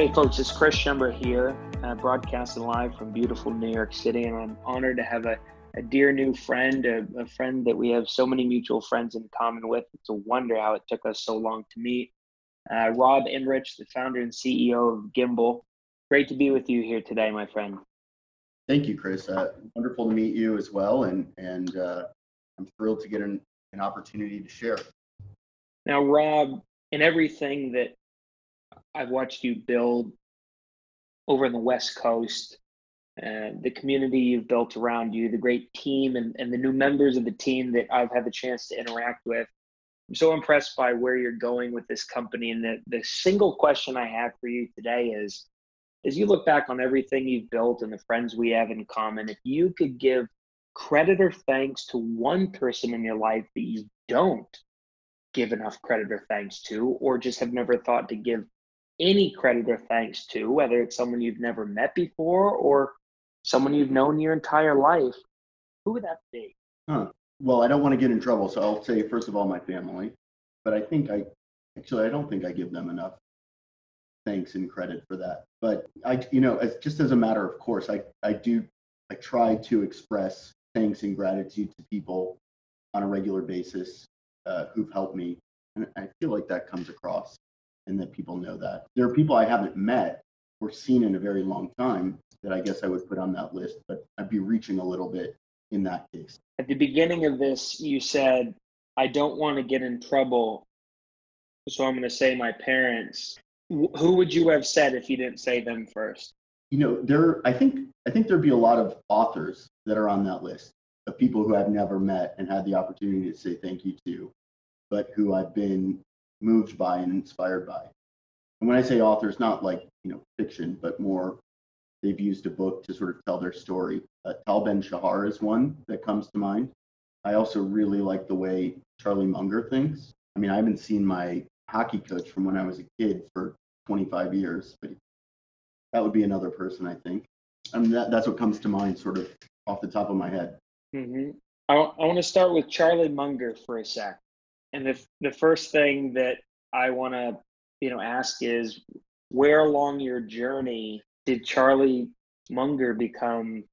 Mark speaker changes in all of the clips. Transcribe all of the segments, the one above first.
Speaker 1: Hey, folks, it's Chris Schembra here, uh, broadcasting live from beautiful New York City, and I'm honored to have a, a dear new friend, a, a, friend that we have so many mutual friends in common with. It's a wonder how it took us so long to meet. Uh, Rob Emrich, the founder and CEO of Gimbal. Great to be with you here today, my friend.
Speaker 2: Thank you, Chris. Uh, wonderful to meet you as well, and and uh, I'm thrilled to get an, an opportunity to share.
Speaker 1: Now, Rob, in everything that I've watched you build over in the West Coast, uh, the community you've built around you, the great team, and, and the new members of the team that I've had the chance to interact with. I'm so impressed by where you're going with this company. And the, the single question I have for you today is as you look back on everything you've built and the friends we have in common, if you could give credit or thanks to one person in your life that you don't give enough credit or thanks to, or just have never thought to give any credit or thanks to, whether it's someone you've never met before or someone you've known your entire life, who would that be?
Speaker 2: Huh. Well, I don't want to get in trouble, so I'll say first of all my family, but I think I actually I don't think I give them enough thanks and credit for that. But I, you know, as just as a matter of course, I I do I try to express thanks and gratitude to people on a regular basis uh, who've helped me, and I feel like that comes across and that people know that. There are people I haven't met or seen in a very long time that I guess I would put on that list, but I'd be reaching a little bit in that case.
Speaker 1: At the beginning of this, you said, I don't want to get in trouble. So I'm going to say my parents. Who would you have said if you didn't say them first?
Speaker 2: You know, there I think I think there'd be a lot of authors that are on that list of people who I've never met and had the opportunity to say thank you to, but who I've been moved by and inspired by. And when I say authors, not like you know fiction, but more they've used a book to sort of tell their story. Uh, Tal Ben Shahar is one that comes to mind. I also really like the way Charlie Munger thinks. I mean, I haven't seen my hockey coach from when I was a kid for 25 years, but that would be another person I think. I mean, that, that's what comes to mind, sort of off the top of my head.
Speaker 1: Mm-hmm. I, I want to start with Charlie Munger for a sec. And the the first thing that I want to you know ask is where along your journey did Charlie Munger become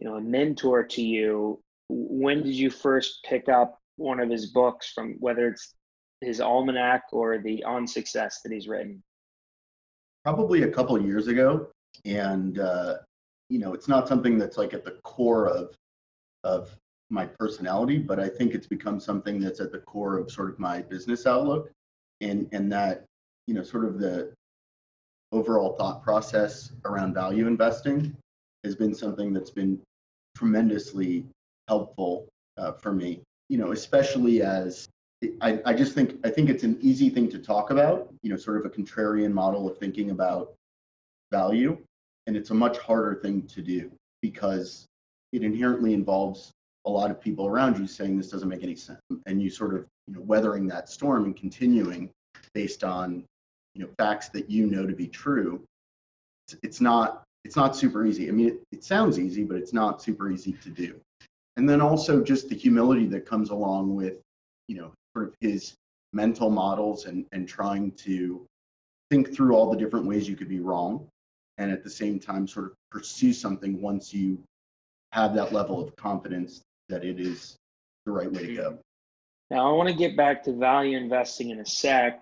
Speaker 1: you know a mentor to you? When did you first pick up one of his books from whether it's his almanac or the on success that he's written?
Speaker 2: Probably a couple years ago, and uh, you know it's not something that's like at the core of of my personality, but I think it's become something that's at the core of sort of my business outlook and and that you know sort of the overall thought process around value investing has been something that's been tremendously helpful uh, for me you know especially as I, I just think i think it's an easy thing to talk about you know sort of a contrarian model of thinking about value. And it's a much harder thing to do because it inherently involves a lot of people around you saying this doesn't make any sense. And you sort of you know weathering that storm and continuing based on you know facts that you know to be true it's, not it's not super easy. I mean it, it sounds easy but it's not super easy to do. And then also just the humility that comes along with you know sort of his mental models and and trying to think through all the different ways you could be wrong and at the same time sort of pursue something once you have that level of confidence that it is the right way to go.
Speaker 1: Now, I want to get back to value investing in a sec.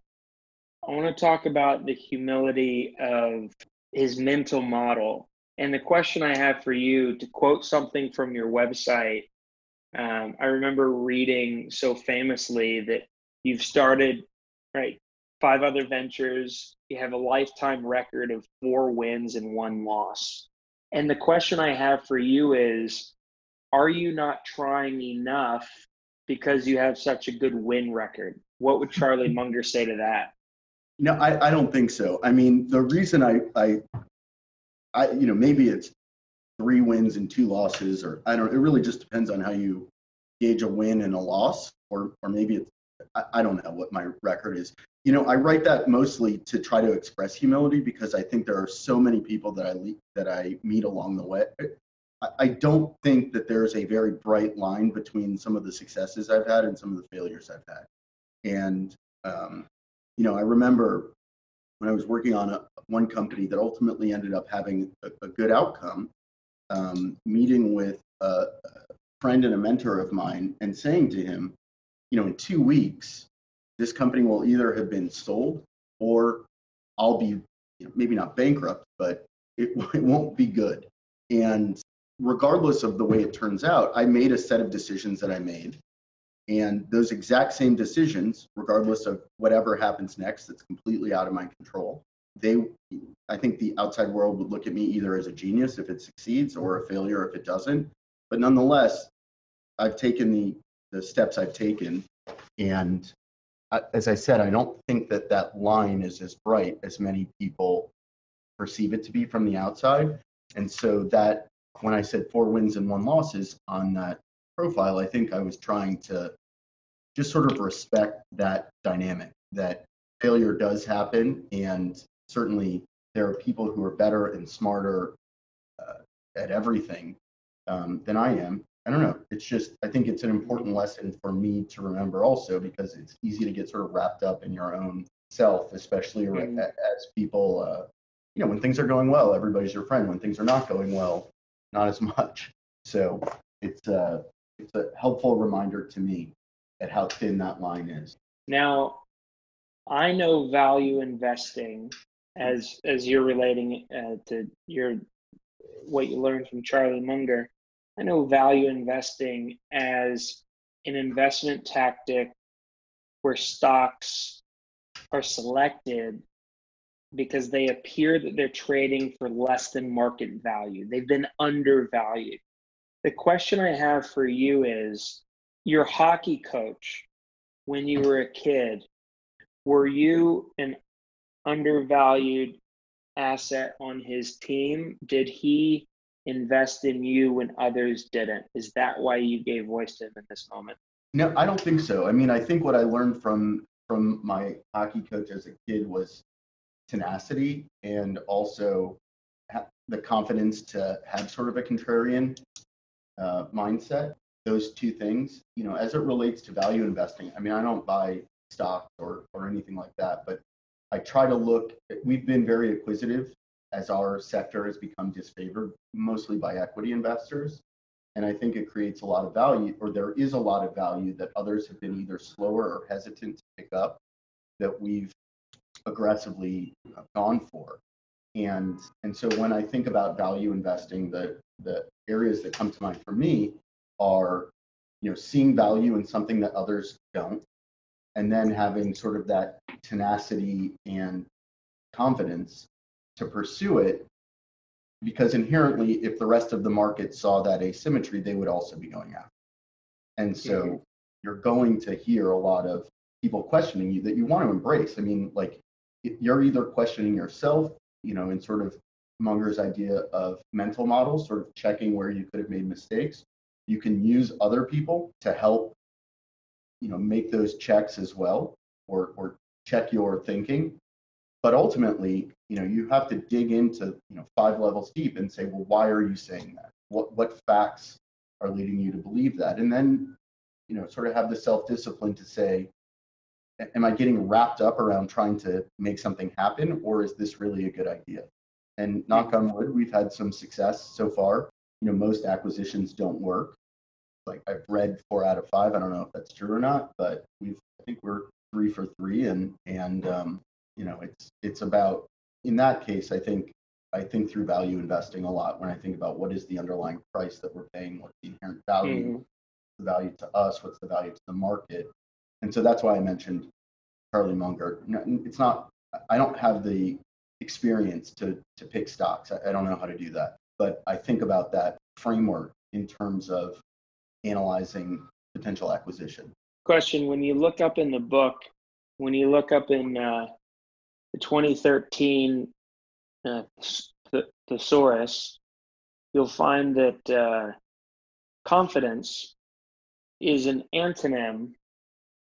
Speaker 1: I want to talk about the humility of his mental model. And the question I have for you to quote something from your website, um, I remember reading so famously that you've started, right, five other ventures. You have a lifetime record of four wins and one loss. And the question I have for you is are you not trying enough because you have such a good win record? What would Charlie mm-hmm. Munger say to that?
Speaker 2: No, I, I don't think so. I mean, the reason I, I, I, you know, maybe it's three wins and two losses, or I don't. It really just depends on how you gauge a win and a loss, or or maybe it's I, I don't know what my record is. You know, I write that mostly to try to express humility because I think there are so many people that I that I meet along the way, I don't think that there's a very bright line between some of the successes I've had and some of the failures I've had. And, um, you know, I remember when I was working on a, one company that ultimately ended up having a, a good outcome, um, meeting with a, friend and a mentor of mine and saying to him, you know, in two weeks, this company will either have been sold or I'll be you know, maybe not bankrupt, but it, it won't be good. And regardless of the way it turns out, I made a set of decisions that I made. And those exact same decisions, regardless of whatever happens next, that's completely out of my control, they, I think the outside world would look at me either as a genius if it succeeds or a failure if it doesn't. But nonetheless, I've taken the, the steps I've taken. And as I said, I don't think that that line is as bright as many people perceive it to be from the outside. And so that when I said four wins and one losses on that profile, I think I was trying to just sort of respect that dynamic that failure does happen. And certainly there are people who are better and smarter uh, at everything um, than I am. I don't know. It's just, I think it's an important lesson for me to remember also because it's easy to get sort of wrapped up in your own self, especially
Speaker 1: Mhm.
Speaker 2: as people, uh, you know, when things are going well, everybody's your friend. When things are not going well, not as much. So it's a, it's a helpful reminder to me at how thin that line is.
Speaker 1: Now, I know value investing as as you're relating uh, to your what you learned from Charlie Munger. I know value investing as an investment tactic where stocks are selected because they appear that they're trading for less than market value. They've been undervalued. The question I have for you is your hockey coach when you were a kid, were you an undervalued asset on his team? Did he invest in you when others didn't? Is that why you gave voice to him in this moment?
Speaker 2: No, I don't think so. I mean, I think what I learned from from my hockey coach as a kid was tenacity and also the confidence to have sort of a contrarian uh, mindset. Those two things, you know, as it relates to value investing. I mean, I don't buy stocks or or anything like that, but I try to look. We've been very acquisitive as our sector has become disfavored, mostly by equity investors. And I think it creates a lot of value, or there is a lot of value that others have been either slower or hesitant to pick up that we've aggressively uh, gone for. And and so when I think about value investing, the the areas that come to mind for me are, you know, seeing value in something that others don't, and then having sort of that tenacity and confidence to pursue it because inherently if the rest of the market saw that asymmetry they would also be going after and so you're going to hear a lot of people questioning you that you want to embrace. I mean like you're either questioning yourself you know in sort of munger's idea of mental models sort of checking where you could have made mistakes. You can use other people to help you know make those checks as well or or check your thinking. But ultimately you know you have to dig into you know five levels deep and say well why are you saying that? What what facts are leading you to believe that? And then you know sort of have the self discipline to say "A- am i getting wrapped up around trying to make something happen or is this really a good idea? And knock on wood we've had some success so far. You know most acquisitions don't work. Like i've read four out of five. I don't know if that's true or not but we've i think we're three for three and and um, you know it's it's about in that case i think i think through value investing a lot when i think about what is the underlying price that we're paying what's the inherent value
Speaker 1: Mhm.
Speaker 2: the value to us what's the value to the market and so that's why i mentioned charlie munger. It's not i don't have the experience to to pick stocks. I, I don't know how to do that. But i think about that framework in terms of analyzing potential acquisition.
Speaker 1: Question When you look up in the book, when you look up in uh, the 2013 uh, th- thesaurus, you'll find that uh, confidence is an antonym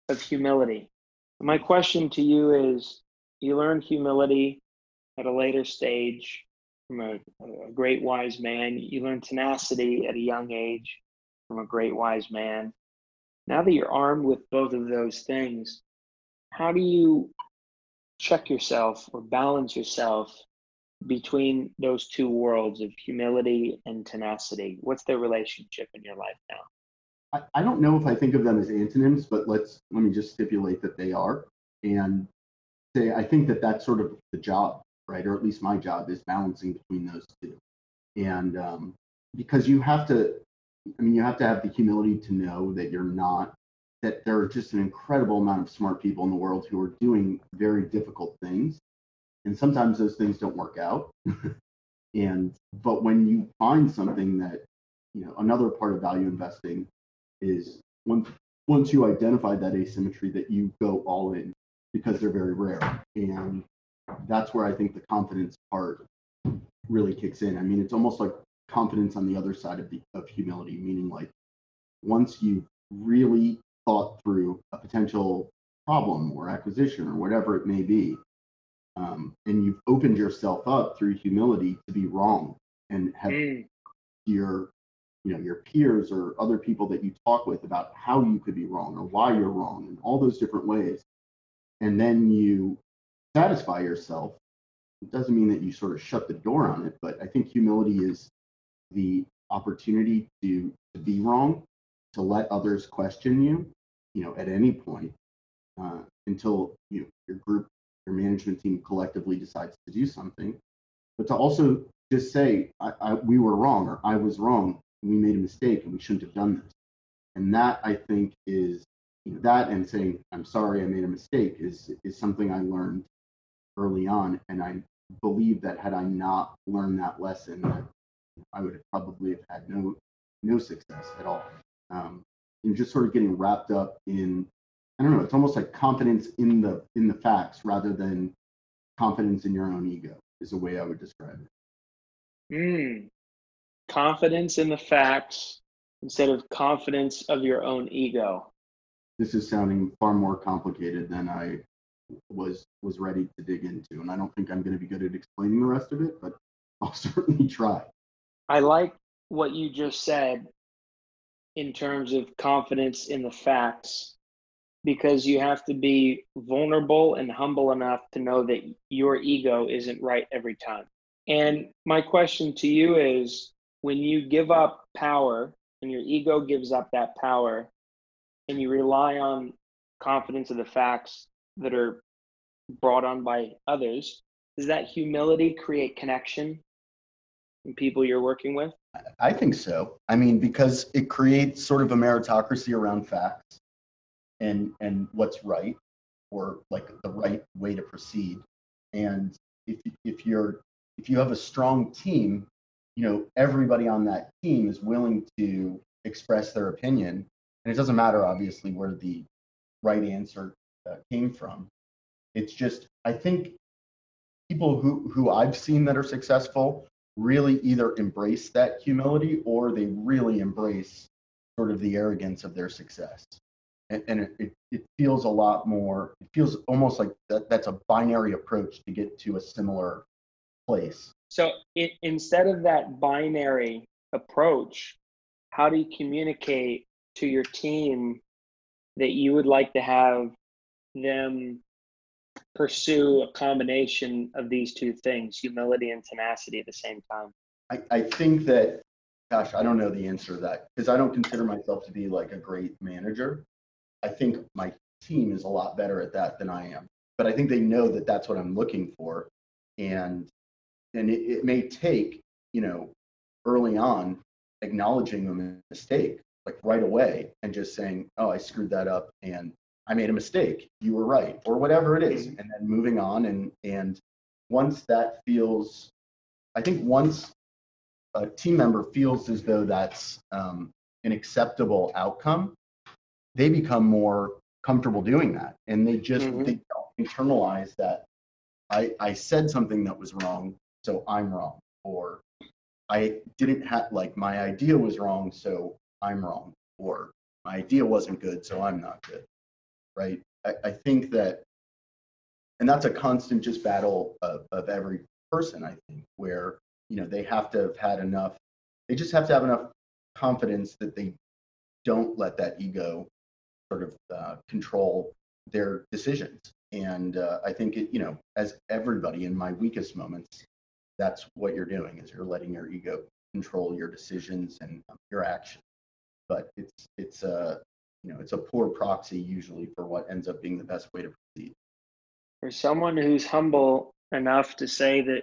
Speaker 1: of humility. My question to you is you learned humility at a later stage from a, a great wise man. You learn tenacity at a young age from a great wise man. Now that you're armed with both of those things, how do you check yourself or balance yourself between those two worlds of humility and tenacity? What's their relationship in your life now?
Speaker 2: I, don't know if I think of them as antonyms, but let's let me just stipulate that they are. And say I think that that's sort of the job, right? Or at least my job is balancing between those two, and um, because you have to, I mean, you have to have the humility to know that you're not that there are just an incredible amount of smart people in the world who are doing very difficult things. And sometimes those things don't work out. And but when you find something that you know another part of value investing is once once you identify that asymmetry that you go all in because they're very rare. And that's where i think the confidence part really kicks in. I mean it's almost like confidence on the other side of the of humility meaning like once you've really thought through a potential problem or acquisition or whatever it may be um, and you've opened yourself up through humility to be wrong and have
Speaker 1: Mm,
Speaker 2: your you know your peers or other people that you talk with about how you could be wrong or why you're wrong and all those different ways. And then you satisfy yourself. It doesn't mean that you sort of shut the door on it but i think humility is the opportunity to to be wrong to let others question you you know at any point uh, until you your group your management team collectively decides to do something. But to also just say I, I, we were wrong or i was wrong we made a mistake and we shouldn't have done this. And that i think is you know, that and saying i'm sorry i made a mistake is is something i learned early on. And i believe that had i not learned that lesson i would have probably have had no no success at all. Um, and just sort of getting wrapped up in i don't know it's almost like confidence in the in the facts rather than confidence in your own ego is a way i would describe it.
Speaker 1: Mm. Confidence in the facts instead of confidence of your own ego.
Speaker 2: this is sounding far more complicated than I was was ready to dig into, and I don't think I'm going to be good at explaining the rest of it, but I'll certainly try.
Speaker 1: I like what you just said in terms of confidence in the facts because you have to be vulnerable and humble enough to know that your ego isn't right every time. And my question to you is when you give up power and your ego gives up that power and you rely on confidence of the facts that are brought on by others, does that humility create connection in people you're working with?
Speaker 2: I think so. I mean, because it creates sort of a meritocracy around facts and and what's right, or like the right way to proceed. And if if you're if you have a strong team, you know everybody on that team is willing to express their opinion, and it doesn't matter obviously where the right answer uh, came from. It's just I think people who who I've seen that are successful really either embrace that humility or they really embrace sort of the arrogance of their success. And, and it, it, it feels a lot more, it feels almost like that, that's a binary approach to get to a similar place.
Speaker 1: So i instead of that binary approach, how do you communicate to your team that you would like to have them pursue a combination of these two things, humility and tenacity at the same time?
Speaker 2: I, I think that, gosh, I don't know the answer to that because I don't consider myself to be like a great manager. I think my team is a lot better at that than I am. But I think they know that that's what I'm looking for. And and it, it may take, you know, early on acknowledging a mistake, like right away, and just saying, oh, I screwed that up and I made a mistake. You were right, or whatever it is, and then moving on. And and once that feels, I think once a team member feels as though that's um, an acceptable outcome, they become more comfortable doing that, and they just
Speaker 1: Mhm.
Speaker 2: they don't internalize that I I said something that was wrong, so I'm wrong, or I didn't have like my idea was wrong, so I'm wrong, or my idea wasn't good, so I'm not good right? I, I think that, and that's a constant just battle of, of every person, I think, where, you know, they have to have had enough, they just have to have enough confidence that they don't let that ego sort of uh, control their decisions. And uh, I think it, you know, as everybody in my weakest moments, that's what you're doing is you're letting your ego control your decisions and um, your actions. But it's it's a you know it's a poor proxy usually for what ends up being the best way to proceed.
Speaker 1: For someone who's humble enough to say that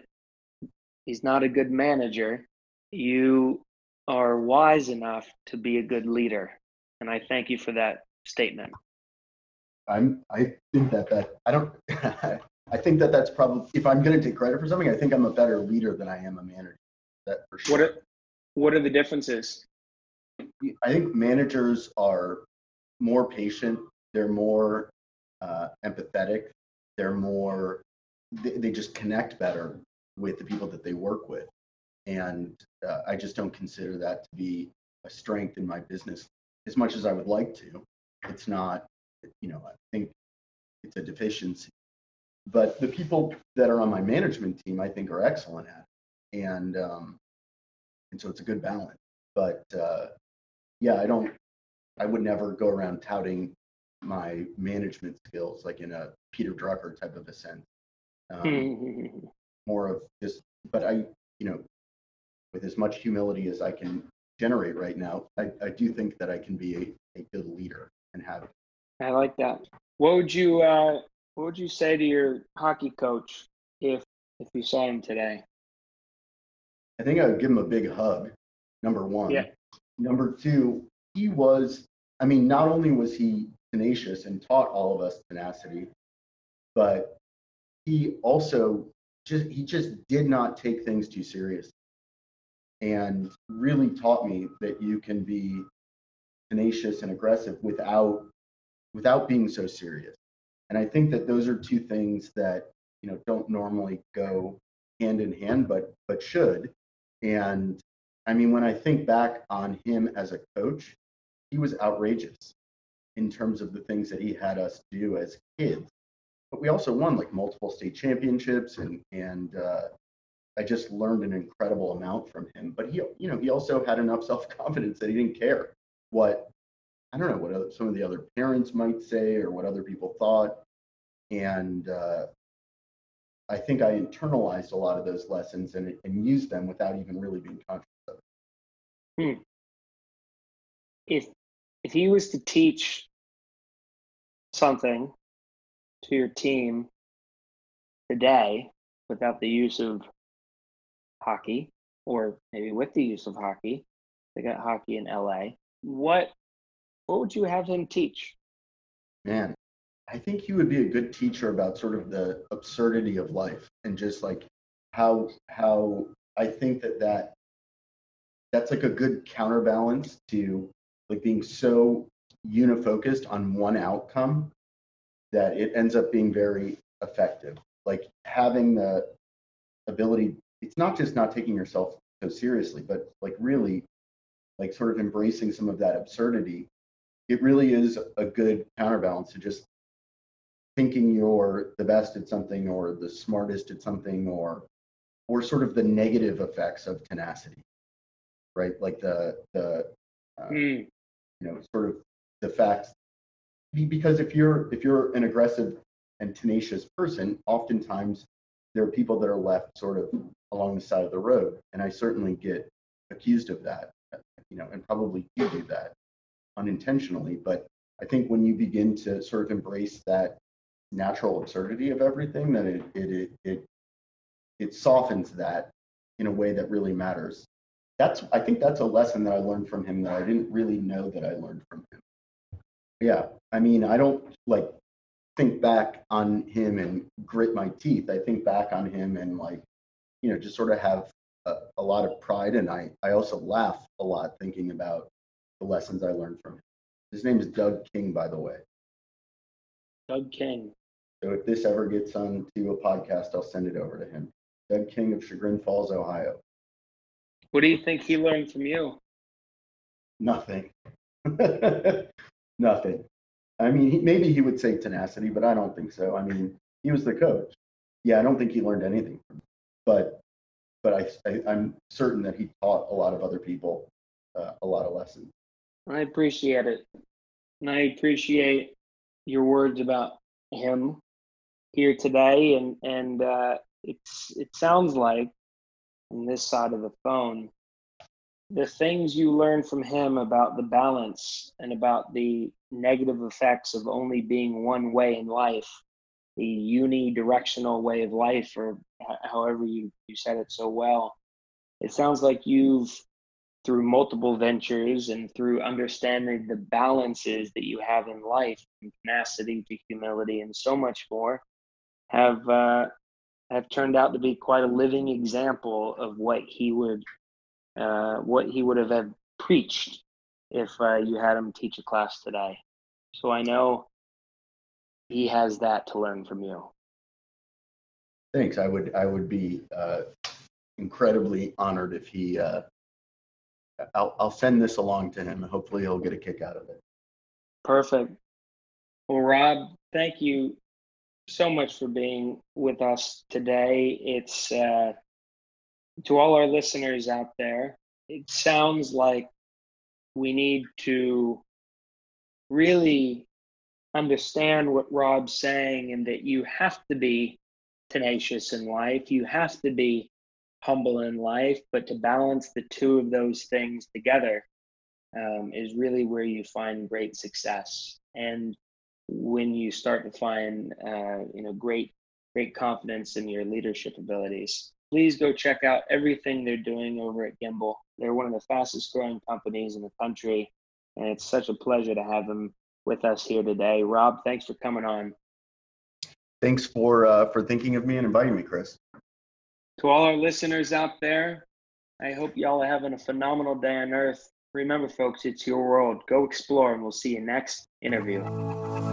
Speaker 1: he's not a good manager, you are wise enough to be a good leader. And I thank you for that statement.
Speaker 2: I'm I think that that I don't I think that that's probably if I'm going to take credit for something, I think I'm a better leader than I am a manager. That for sure.
Speaker 1: What are, what are the differences?
Speaker 2: I think managers are more patient. They're more uh, empathetic. They're more. They, they just connect better with the people that they work with, and uh, I just don't consider that to be a strength in my business as much as I would like to. It's not. You know, I think it's a deficiency. But the people that are on my management team, I think, are excellent at it, and um, and so it's a good balance. But uh, yeah, I don't. I would never go around touting my management skills like in a Peter Drucker type of a sense. Um, more of just, but I, you know, with as much humility as I can generate right now, I, I do think that I can be a, a good leader and have.
Speaker 1: I like that. What would you uh, What would you say to your hockey coach if if you saw him today?
Speaker 2: I think I would give him a big hug. Number one.
Speaker 1: Yeah.
Speaker 2: Number two, he was. I mean, not only was he tenacious and taught all of us tenacity, but he also just he just did not take things too serious and really taught me that you can be tenacious and aggressive without without being so serious and i think that those are two things that you know don't normally go hand in hand but but should and i mean when i think back on him as a coach he was outrageous in terms of the things that he had us do as kids but we also won like multiple state championships and and uh, I just learned an incredible amount from him. But he, you know, he also had enough self-confidence that he didn't care what I don't know what other, some of the other parents might say or what other people thought. And uh, I think I internalized a lot of those lessons and, and used them without even really being conscious of it.
Speaker 1: Hmm. If if he was to teach something to your team today without the use of hockey or maybe with the use of hockey they got hockey in la what what would you have him teach
Speaker 2: Man, I think he would be a good teacher about sort of the absurdity of life and just like how how I think that that that's like a good counterbalance to like being so unifocused on one outcome that it ends up being very effective. Like having the ability, it's not just not taking yourself so seriously, but like really like sort of embracing some of that absurdity. It really is a good counterbalance to just thinking you're the best at something or the smartest at something or or sort of the negative effects of tenacity right like the the uh,
Speaker 1: Hmm.
Speaker 2: you know sort of the fact because if you're if you're an aggressive and tenacious person oftentimes there are people that are left sort of along the side of the road and i certainly get accused of that you know and probably you do that unintentionally but i think when you begin to sort of embrace that natural absurdity of everything that it it it it, it softens that in a way that really matters. That's i think that's a lesson that i learned from him that i didn't really know that i learned from him. Yeah i mean i don't like think back on him and grit my teeth. I think back on him and like you know just sort of have a, a lot of pride and i i also laugh a lot thinking about the lessons i learned from him his name is doug king by the way
Speaker 1: doug king
Speaker 2: so if this ever gets onto a podcast i'll send it over to him doug king of chagrin falls ohio
Speaker 1: what do you think he learned from you
Speaker 2: Nothing. Nothing. I mean, he, maybe he would say tenacity, but I don't think so. I mean, he was the coach. Yeah, I don't think he learned anything from me. But, but I, I, I'm certain that he taught a lot of other people uh, a lot of lessons.
Speaker 1: I appreciate it and i appreciate your words about him here today, and and uh, it's it sounds like on this side of the phone, the things you learn from him about the balance and about the negative effects of only being one way in life, the unidirectional way of life, or however you, you said it so well. It sounds like you've, through multiple ventures and through understanding the balances that you have in life, from tenacity to humility and so much more, have uh, have turned out to be quite a living example of what he would uh, what he would have have preached if uh, you had him teach a class today. So I know he has that to learn from you.
Speaker 2: Thanks. I would I would be uh, incredibly honored if he. Uh, I'll I'll send this along to him. Hopefully, he'll get a kick out of it.
Speaker 1: Perfect. Well, Rob, thank you so much for being with us today. It's uh, to all our listeners out there. It sounds like we need to really understand what Rob's saying and that you have to be tenacious in life. You have to be humble in life, but to balance the two of those things together um, is really where you find great success. And when you start to find uh, you know great great confidence in your leadership abilities please go check out everything they're doing over at gimbal. They're one of the fastest growing companies in the country and it's such a pleasure to have them with us here today. Rob thanks for coming on.
Speaker 2: Thanks for uh, for thinking of me and inviting me chris
Speaker 1: to all our listeners out there i hope y'all are having a phenomenal day on earth. Remember folks it's your world. Go explore and we'll see you next interview